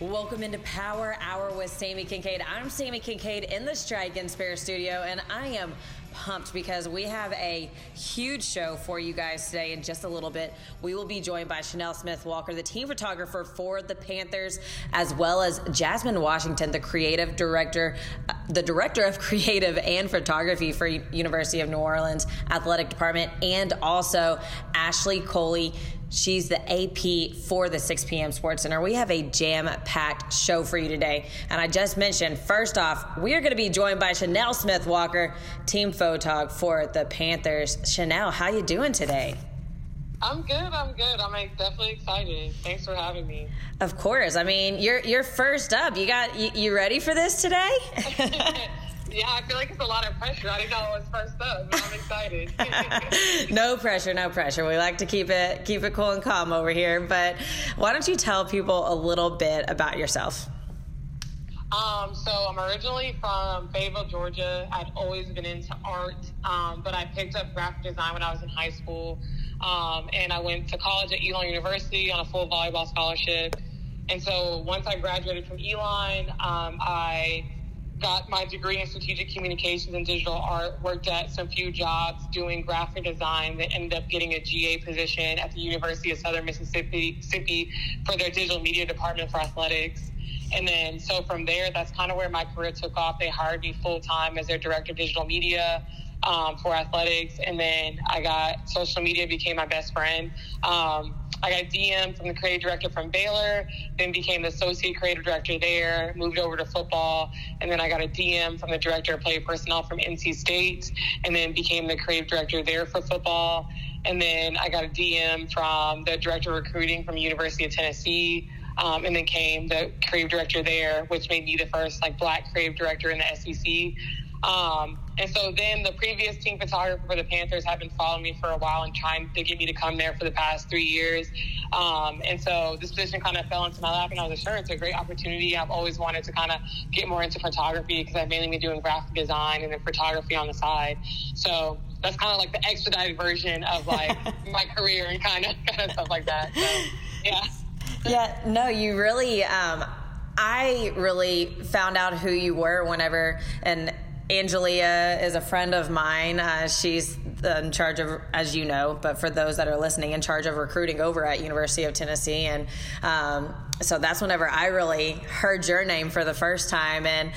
Welcome into Power Hour with Sammy Kincaid. I'm Sammy Kincaid in the Strike and Spare studio, and I am pumped because we have a huge show for you guys today in just a little bit. We will be joined by Chanel Smith Walker, the team photographer for the Panthers, as well as Jasmine Washington, the creative director, uh, the director of creative and photography for University of New Orleans Athletic Department, and also Ashley Coley She's the AP for the 6 p.m. Sports Center. We have a jam packed show for you today. And I just mentioned, first off, we are going to be joined by Chanel Smith Walker, team photog for the Panthers. Chanel, how you doing today? I'm good. I'm good. I'm definitely excited. Thanks for having me. Of course. I mean, you're you're first up. You got you, you ready for this today? Yeah, I feel like it's a lot of pressure. I didn't know it was first up, but I'm excited. no pressure, no pressure. We like to keep it keep it cool and calm over here. But why don't you tell people a little bit about yourself? Um, so I'm originally from Fayetteville, Georgia. I'd always been into art, um, but I picked up graphic design when I was in high school, um, and I went to college at Elon University on a full volleyball scholarship. And so once I graduated from Elon, um, I got my degree in strategic communications and digital art, worked at some few jobs doing graphic design that ended up getting a GA position at the University of Southern Mississippi, for their digital media department for athletics. And then, so from there, that's kind of where my career took off. They hired me full time as their director of digital media um, for athletics. And then I got social media became my best friend. Um, I got DM from the creative director from Baylor, then became the associate creative director there, moved over to football, and then I got a DM from the director of player personnel from NC State, and then became the creative director there for football. And then I got a DM from the director of recruiting from University of Tennessee. Um, and then came the creative director there, which made me the first like black creative director in the SEC. Um, and so then the previous team photographer for the Panthers had been following me for a while and trying to get me to come there for the past three years. Um, and so this position kind of fell into my lap, and I was like, sure, it's a great opportunity. I've always wanted to kind of get more into photography because I've mainly been doing graphic design and then photography on the side. So that's kind of like the expedited version of like my career and kind of kind of stuff like that. So, yeah. Yeah. No, you really. Um, I really found out who you were whenever, and Angelia is a friend of mine. Uh, she's in charge of, as you know, but for those that are listening, in charge of recruiting over at University of Tennessee, and um, so that's whenever I really heard your name for the first time, and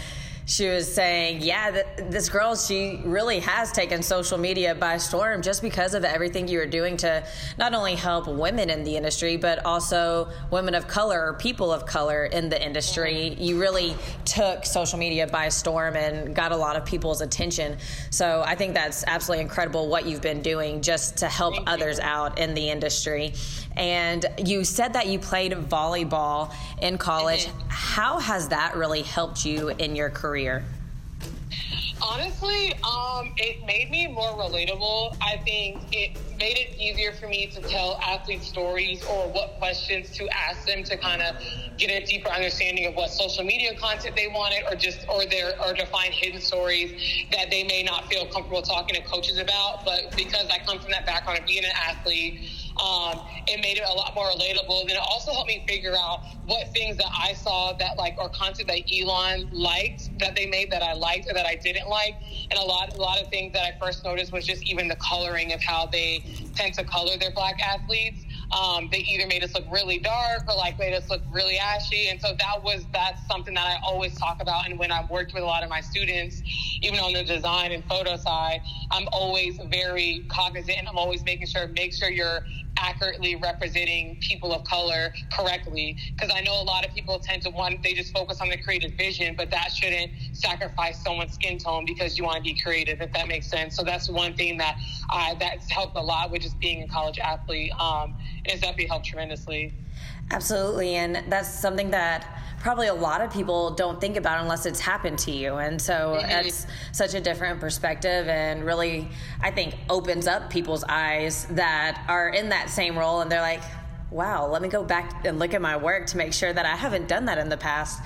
she was saying, yeah, th- this girl, she really has taken social media by storm just because of everything you are doing to not only help women in the industry, but also women of color or people of color in the industry. You really took social media by storm and got a lot of people's attention. So I think that's absolutely incredible what you've been doing just to help Thank others you. out in the industry. And you said that you played volleyball in college. Mm-hmm. How has that really helped you in your career? Honestly, um, it made me more relatable. I think it made it easier for me to tell athletes stories or what questions to ask them to kind of get a deeper understanding of what social media content they wanted or just or their or to find hidden stories that they may not feel comfortable talking to coaches about. But because I come from that background of being an athlete, um, it made it a lot more relatable. And it also helped me figure out what things that I saw that like or content that Elon liked that they made that I liked or that I didn't like. And a lot a lot of things that I first noticed was just even the coloring of how they tend to color their black athletes. Um, they either made us look really dark or like made us look really ashy. And so that was that's something that I always talk about. And when I've worked with a lot of my students, even on the design and photo side, I'm always very cognizant and I'm always making sure make sure you're accurately representing people of color correctly. Because I know a lot of people tend to want, they just focus on the creative vision, but that shouldn't sacrifice someone's skin tone because you want to be creative, if that makes sense. So that's one thing that I, that's helped a lot with just being a college athlete. Um, it's definitely helped tremendously. Absolutely. And that's something that probably a lot of people don't think about unless it's happened to you. And so mm-hmm. it's such a different perspective and really, I think, opens up people's eyes that are in that same role and they're like, wow, let me go back and look at my work to make sure that I haven't done that in the past.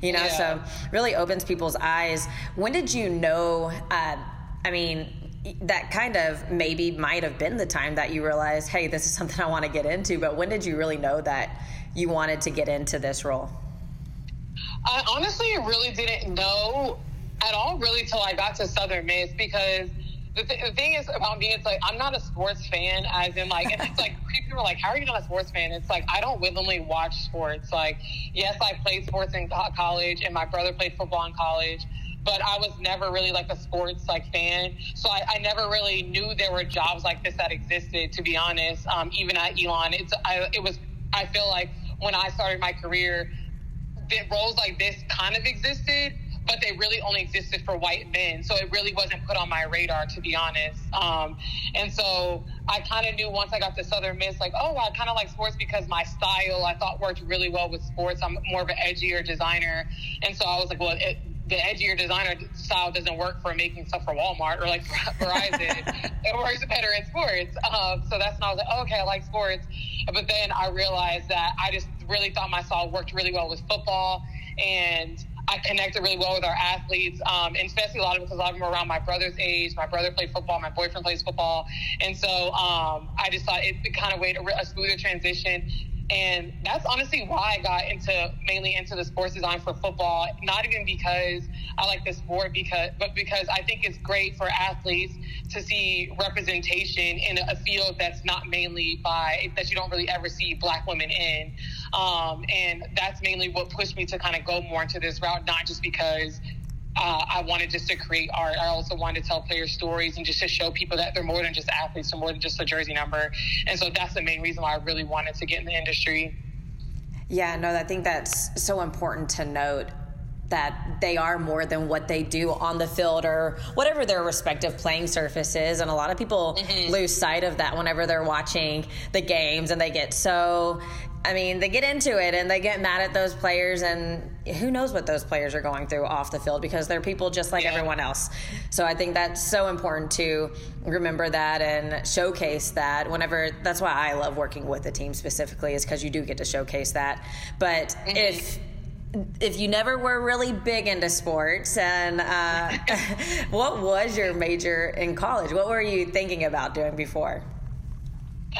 You know, yeah. so really opens people's eyes. When did you know? Uh, I mean, that kind of maybe might have been the time that you realized, hey, this is something I want to get into. But when did you really know that you wanted to get into this role? I honestly really didn't know at all, really, till I got to Southern Miss because the, th- the thing is about me, it's like I'm not a sports fan, as in like, and it's like people are like, "How are you not a sports fan?" It's like I don't willingly watch sports. Like, yes, I played sports in college, and my brother played football in college. But I was never really like a sports like fan, so I, I never really knew there were jobs like this that existed. To be honest, um, even at Elon, it's I, it was. I feel like when I started my career, that roles like this kind of existed, but they really only existed for white men. So it really wasn't put on my radar, to be honest. Um, and so I kind of knew once I got to Southern Miss, like, oh, I kind of like sports because my style I thought worked really well with sports. I'm more of an edgier designer. And so I was like, well, it, the edgier designer style doesn't work for making stuff for Walmart or like Verizon. it works better in sports. Um, so that's when I was like, oh, okay, I like sports. But then I realized that I just really thought my style worked really well with football. And I connected really well with our athletes, um, and especially a lot of because a lot of them were around my brother's age. My brother played football, my boyfriend plays football, and so um, I just thought it, it kind of made a, a smoother transition. And that's honestly why I got into mainly into the sports design for football. Not even because I like the sport, because but because I think it's great for athletes to see representation in a field that's not mainly by that you don't really ever see black women in. Um, and that's mainly what pushed me to kind of go more into this route, not just because uh, I wanted just to create art. I also wanted to tell players stories and just to show people that they're more than just athletes, they're more than just a jersey number. And so that's the main reason why I really wanted to get in the industry. Yeah, no, I think that's so important to note that they are more than what they do on the field or whatever their respective playing surface is. And a lot of people mm-hmm. lose sight of that whenever they're watching the games and they get so I mean, they get into it and they get mad at those players, and who knows what those players are going through off the field because they're people just like yeah. everyone else. So I think that's so important to remember that and showcase that whenever that's why I love working with a team specifically, is because you do get to showcase that. But mm-hmm. if if you never were really big into sports and uh, what was your major in college what were you thinking about doing before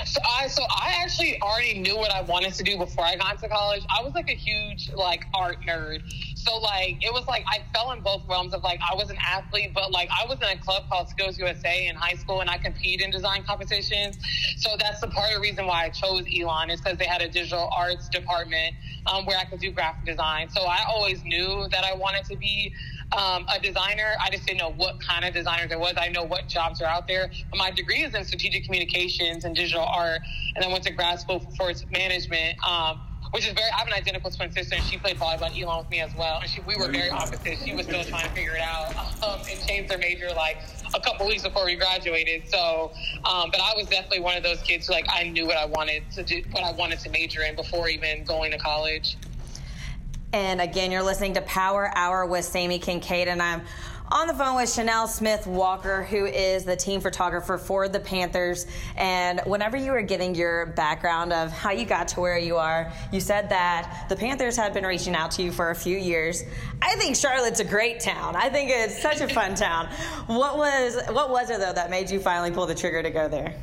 so I so I actually already knew what I wanted to do before I got into college. I was like a huge like art nerd. So like it was like I fell in both realms of like I was an athlete, but like I was in a club called Skills USA in high school and I competed in design competitions. So that's the part of the reason why I chose Elon is because they had a digital arts department um, where I could do graphic design. So I always knew that I wanted to be um, a designer. I just didn't know what kind of designer there was. I know what jobs are out there. But my degree is in strategic communications and digital art, and I went to grad school for sports management. Um, which is very. I have an identical twin sister, and she played volleyball at Elon with me as well. And she, we were very opposite. She was still trying to figure it out, um, and changed her major like a couple weeks before we graduated. So, um, but I was definitely one of those kids who like I knew what I wanted to do, what I wanted to major in before even going to college. And again, you're listening to Power Hour with Sammy Kincaid, and I'm on the phone with Chanel Smith Walker, who is the team photographer for the Panthers. And whenever you were giving your background of how you got to where you are, you said that the Panthers had been reaching out to you for a few years. I think Charlotte's a great town. I think it's such a fun town. What was what was it though that made you finally pull the trigger to go there?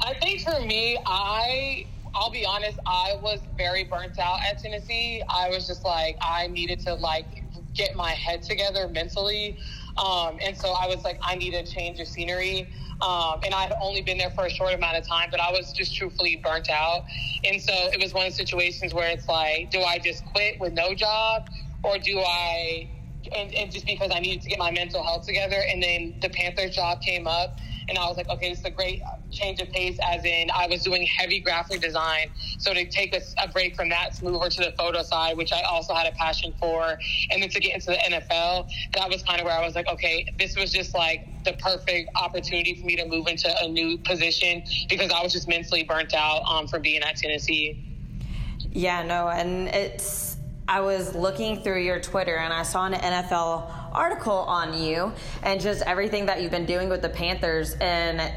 I think for me, I I'll be honest, I was very burnt out at Tennessee. I was just like, I needed to like get my head together mentally. Um, and so I was like, I need a change of scenery. Um, and I'd only been there for a short amount of time, but I was just truthfully burnt out. And so it was one of the situations where it's like, do I just quit with no job or do I, and, and just because I needed to get my mental health together. And then the Panthers job came up and I was like, okay, this is a great change of pace. As in, I was doing heavy graphic design, so to take a, a break from that to move over to the photo side, which I also had a passion for, and then to get into the NFL, that was kind of where I was like, okay, this was just like the perfect opportunity for me to move into a new position because I was just mentally burnt out um, from being at Tennessee. Yeah, no, and it's. I was looking through your Twitter and I saw an NFL article on you and just everything that you've been doing with the Panthers. And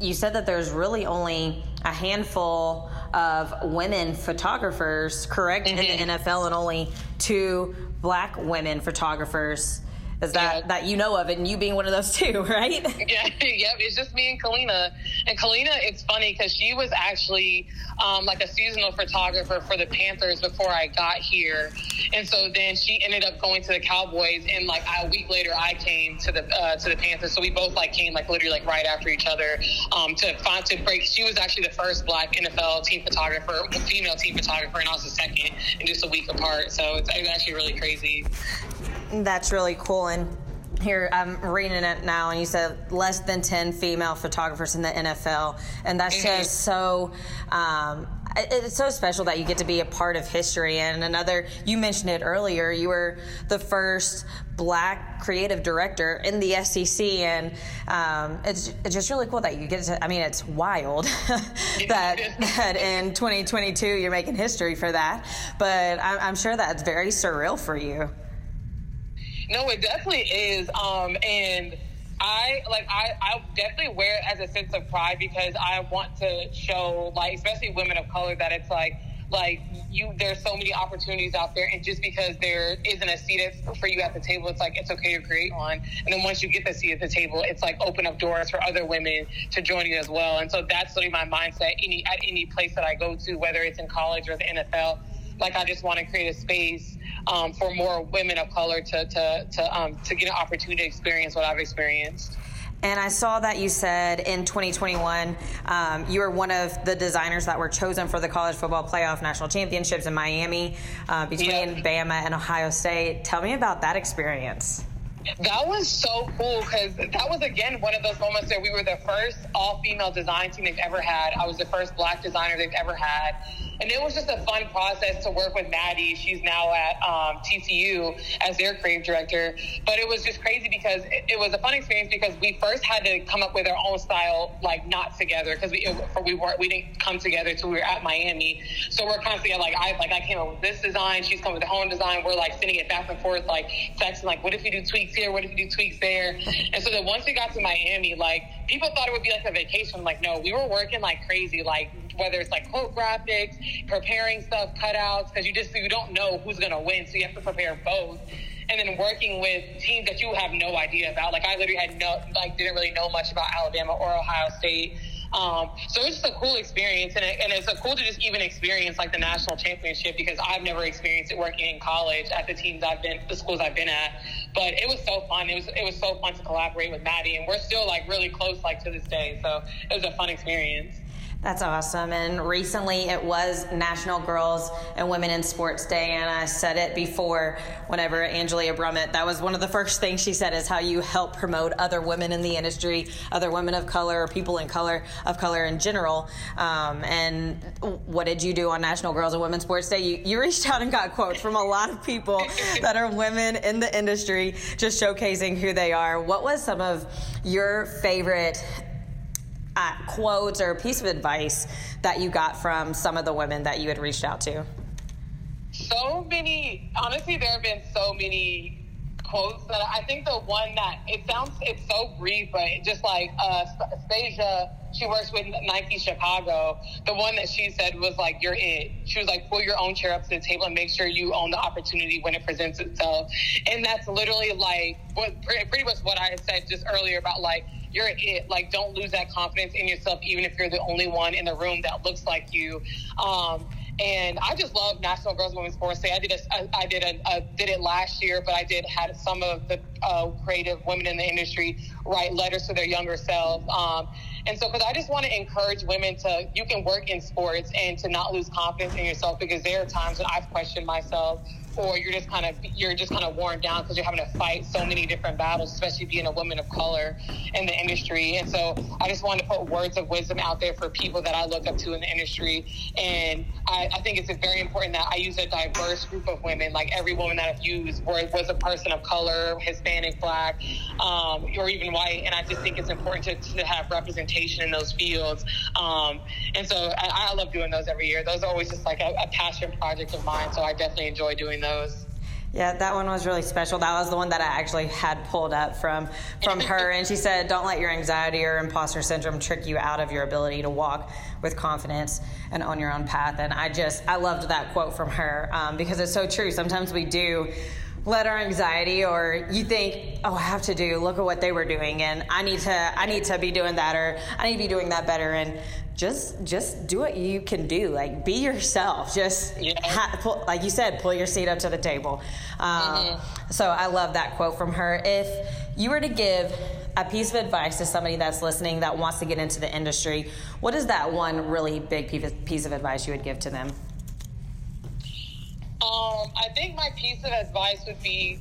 you said that there's really only a handful of women photographers, correct, mm-hmm. in the mm-hmm. NFL, and only two black women photographers. Is that yeah. that you know of, and you being one of those two, right? Yeah, yep. It's just me and Kalina. And Kalina, it's funny because she was actually um, like a seasonal photographer for the Panthers before I got here, and so then she ended up going to the Cowboys, and like a week later, I came to the uh, to the Panthers. So we both like came like literally like right after each other um, to find to break. She was actually the first Black NFL team photographer, female team photographer, and I was the second, and just a week apart. So it's, it's actually really crazy. That's really cool. And here I'm reading it now, and you said less than 10 female photographers in the NFL. And that's mm-hmm. just so. Um, it's so special that you get to be a part of history. And another, you mentioned it earlier, you were the first black creative director in the SEC, and um, it's, it's just really cool that you get to. I mean, it's wild that that in 2022 you're making history for that, but I'm, I'm sure that's very surreal for you. No, it definitely is. Um, and I like I, I definitely wear it as a sense of pride because I want to show like especially women of color that it's like like you there's so many opportunities out there and just because there isn't a seat for you at the table it's like it's okay to create one and then once you get the seat at the table it's like open up doors for other women to join you as well and so that's really my mindset any at any place that I go to whether it's in college or the NFL like I just want to create a space um, for more women of color to to to, um, to get an opportunity to experience what I've experienced. And I saw that you said in 2021 um, you were one of the designers that were chosen for the college football playoff national championships in Miami uh, between yep. Bama and Ohio State. Tell me about that experience. That was so cool because that was again one of those moments where we were the first all female design team they've ever had. I was the first black designer they've ever had. And it was just a fun process to work with Maddie. She's now at um, TCU as their creative director. But it was just crazy because it, it, was a fun experience because we first had to come up with our own style, like not together, because we it, we weren't we didn't come together until we were at Miami. So we're constantly like I like I came up with this design, she's coming with the home design. We're like sending it back and forth, like texting, like what if we do tweaks here, what if we do tweaks there. And so then once we got to Miami, like people thought it would be like a vacation. Like no, we were working like crazy, like whether it's like quote graphics, preparing stuff, cutouts, because you just you don't know who's gonna win, so you have to prepare both. And then working with teams that you have no idea about. Like I literally had no, like didn't really know much about Alabama or Ohio State. Um, so it's just a cool experience, and, it, and it's a cool to just even experience like the national championship because I've never experienced it working in college at the teams I've been, the schools I've been at. But it was so fun. It was it was so fun to collaborate with Maddie, and we're still like really close like to this day. So it was a fun experience. That's awesome. And recently it was National Girls and Women in Sports Day. And I said it before whenever Angelia Brummett, that was one of the first things she said is how you help promote other women in the industry, other women of color, or people in color, of color in general. Um, and what did you do on National Girls and Women Sports Day? You, you reached out and got quotes from a lot of people that are women in the industry, just showcasing who they are. What was some of your favorite uh, quotes or a piece of advice that you got from some of the women that you had reached out to? So many, honestly, there have been so many quotes that I think the one that it sounds, it's so brief, but just like uh, Stasia, she works with Nike Chicago. The one that she said was like, "You're it." She was like, "Pull your own chair up to the table and make sure you own the opportunity when it presents itself." And that's literally like what pretty much what I said just earlier about like you're it. Like, don't lose that confidence in yourself, even if you're the only one in the room that looks like you. Um, and I just love National Girls Women's Sports Day. I did a, I did a, a, did it last year, but I did had some of the uh, creative women in the industry write letters to their younger selves. Um, and so, because I just want to encourage women to, you can work in sports and to not lose confidence in yourself because there are times when I've questioned myself or you're just kind of you're just kind of worn down because you're having to fight so many different battles, especially being a woman of color in the industry. And so I just wanted to put words of wisdom out there for people that I look up to in the industry. And I, I think it's very important that I use a diverse group of women. Like every woman that I've used was a person of color, Hispanic, Black, um, or even white. And I just think it's important to, to have representation in those fields. Um, and so I, I, love doing those every year. Those are always just like a, a passion project of mine. So I definitely enjoy doing those. Yeah, that one was really special. That was the one that I actually had pulled up from from her, and she said, "Don't let your anxiety or imposter syndrome trick you out of your ability to walk with confidence and on your own path." And I just I loved that quote from her um, because it's so true. Sometimes we do let our anxiety or you think oh i have to do look at what they were doing and i need to i need to be doing that or i need to be doing that better. And just just do what you can do. Like be yourself. Just yeah. ha, pull, like you said pull your seat up to the table. Um, mm-hmm. so i love that quote from her. If you were to give a piece of advice to somebody that's listening that wants to get into the industry what is that one really big piece of advice you would give to them um, I think my piece of advice would be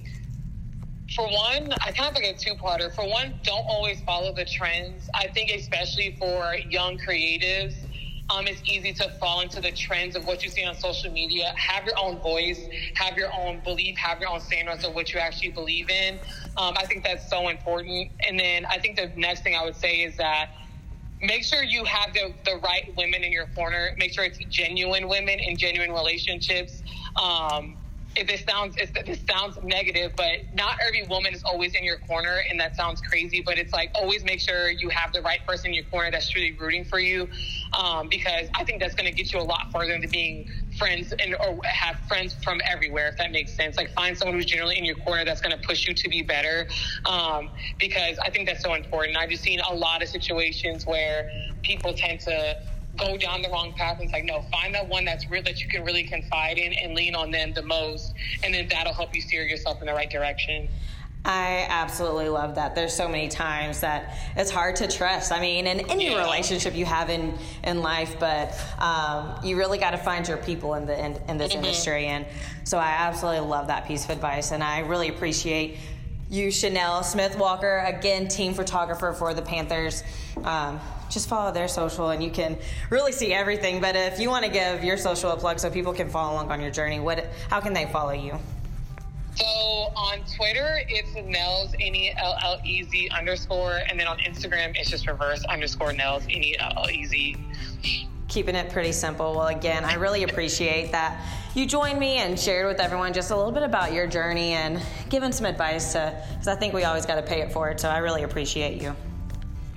for one, I kind of like a two parter. For one, don't always follow the trends. I think, especially for young creatives, um, it's easy to fall into the trends of what you see on social media. Have your own voice, have your own belief, have your own standards of what you actually believe in. Um, I think that's so important. And then I think the next thing I would say is that make sure you have the, the right women in your corner. Make sure it's genuine women in genuine relationships. Um, if this sounds this sounds negative, but not every woman is always in your corner, and that sounds crazy. But it's like always make sure you have the right person in your corner that's truly rooting for you, um, because I think that's going to get you a lot further than being friends and or have friends from everywhere. If that makes sense, like find someone who's generally in your corner that's going to push you to be better, um, because I think that's so important. I've just seen a lot of situations where people tend to go down the wrong path. It's like, no, find that one that's real that you can really confide in and lean on them the most, and then that'll help you steer yourself in the right direction. I absolutely love that. There's so many times that it's hard to trust. I mean, in any yeah. relationship you have in in life, but um, you really got to find your people in the in, in this mm-hmm. industry. And so I absolutely love that piece of advice, and I really appreciate you, Chanel Smith Walker, again, team photographer for the Panthers. Um, just follow their social and you can really see everything. But if you want to give your social a plug so people can follow along on your journey, what how can they follow you? So on Twitter, it's Nellez N E L L E Z underscore, and then on Instagram, it's just reverse underscore Nellez N E L L E Z. Keeping it pretty simple. Well, again, I really appreciate that you joined me and shared with everyone just a little bit about your journey and given some advice to, because I think we always got to pay it forward. So I really appreciate you.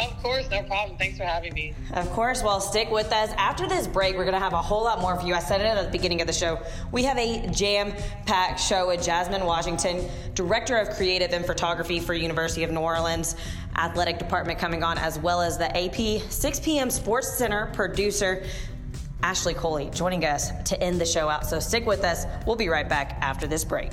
Of course, no problem. Thanks for having me. Of course. Well, stick with us. After this break, we're going to have a whole lot more for you. I said it at the beginning of the show. We have a jam packed show with Jasmine Washington, Director of Creative and Photography for University of New Orleans Athletic Department, coming on, as well as the AP 6 p.m. Sports Center producer. Ashley Coley joining us to end the show out. So stick with us. We'll be right back after this break.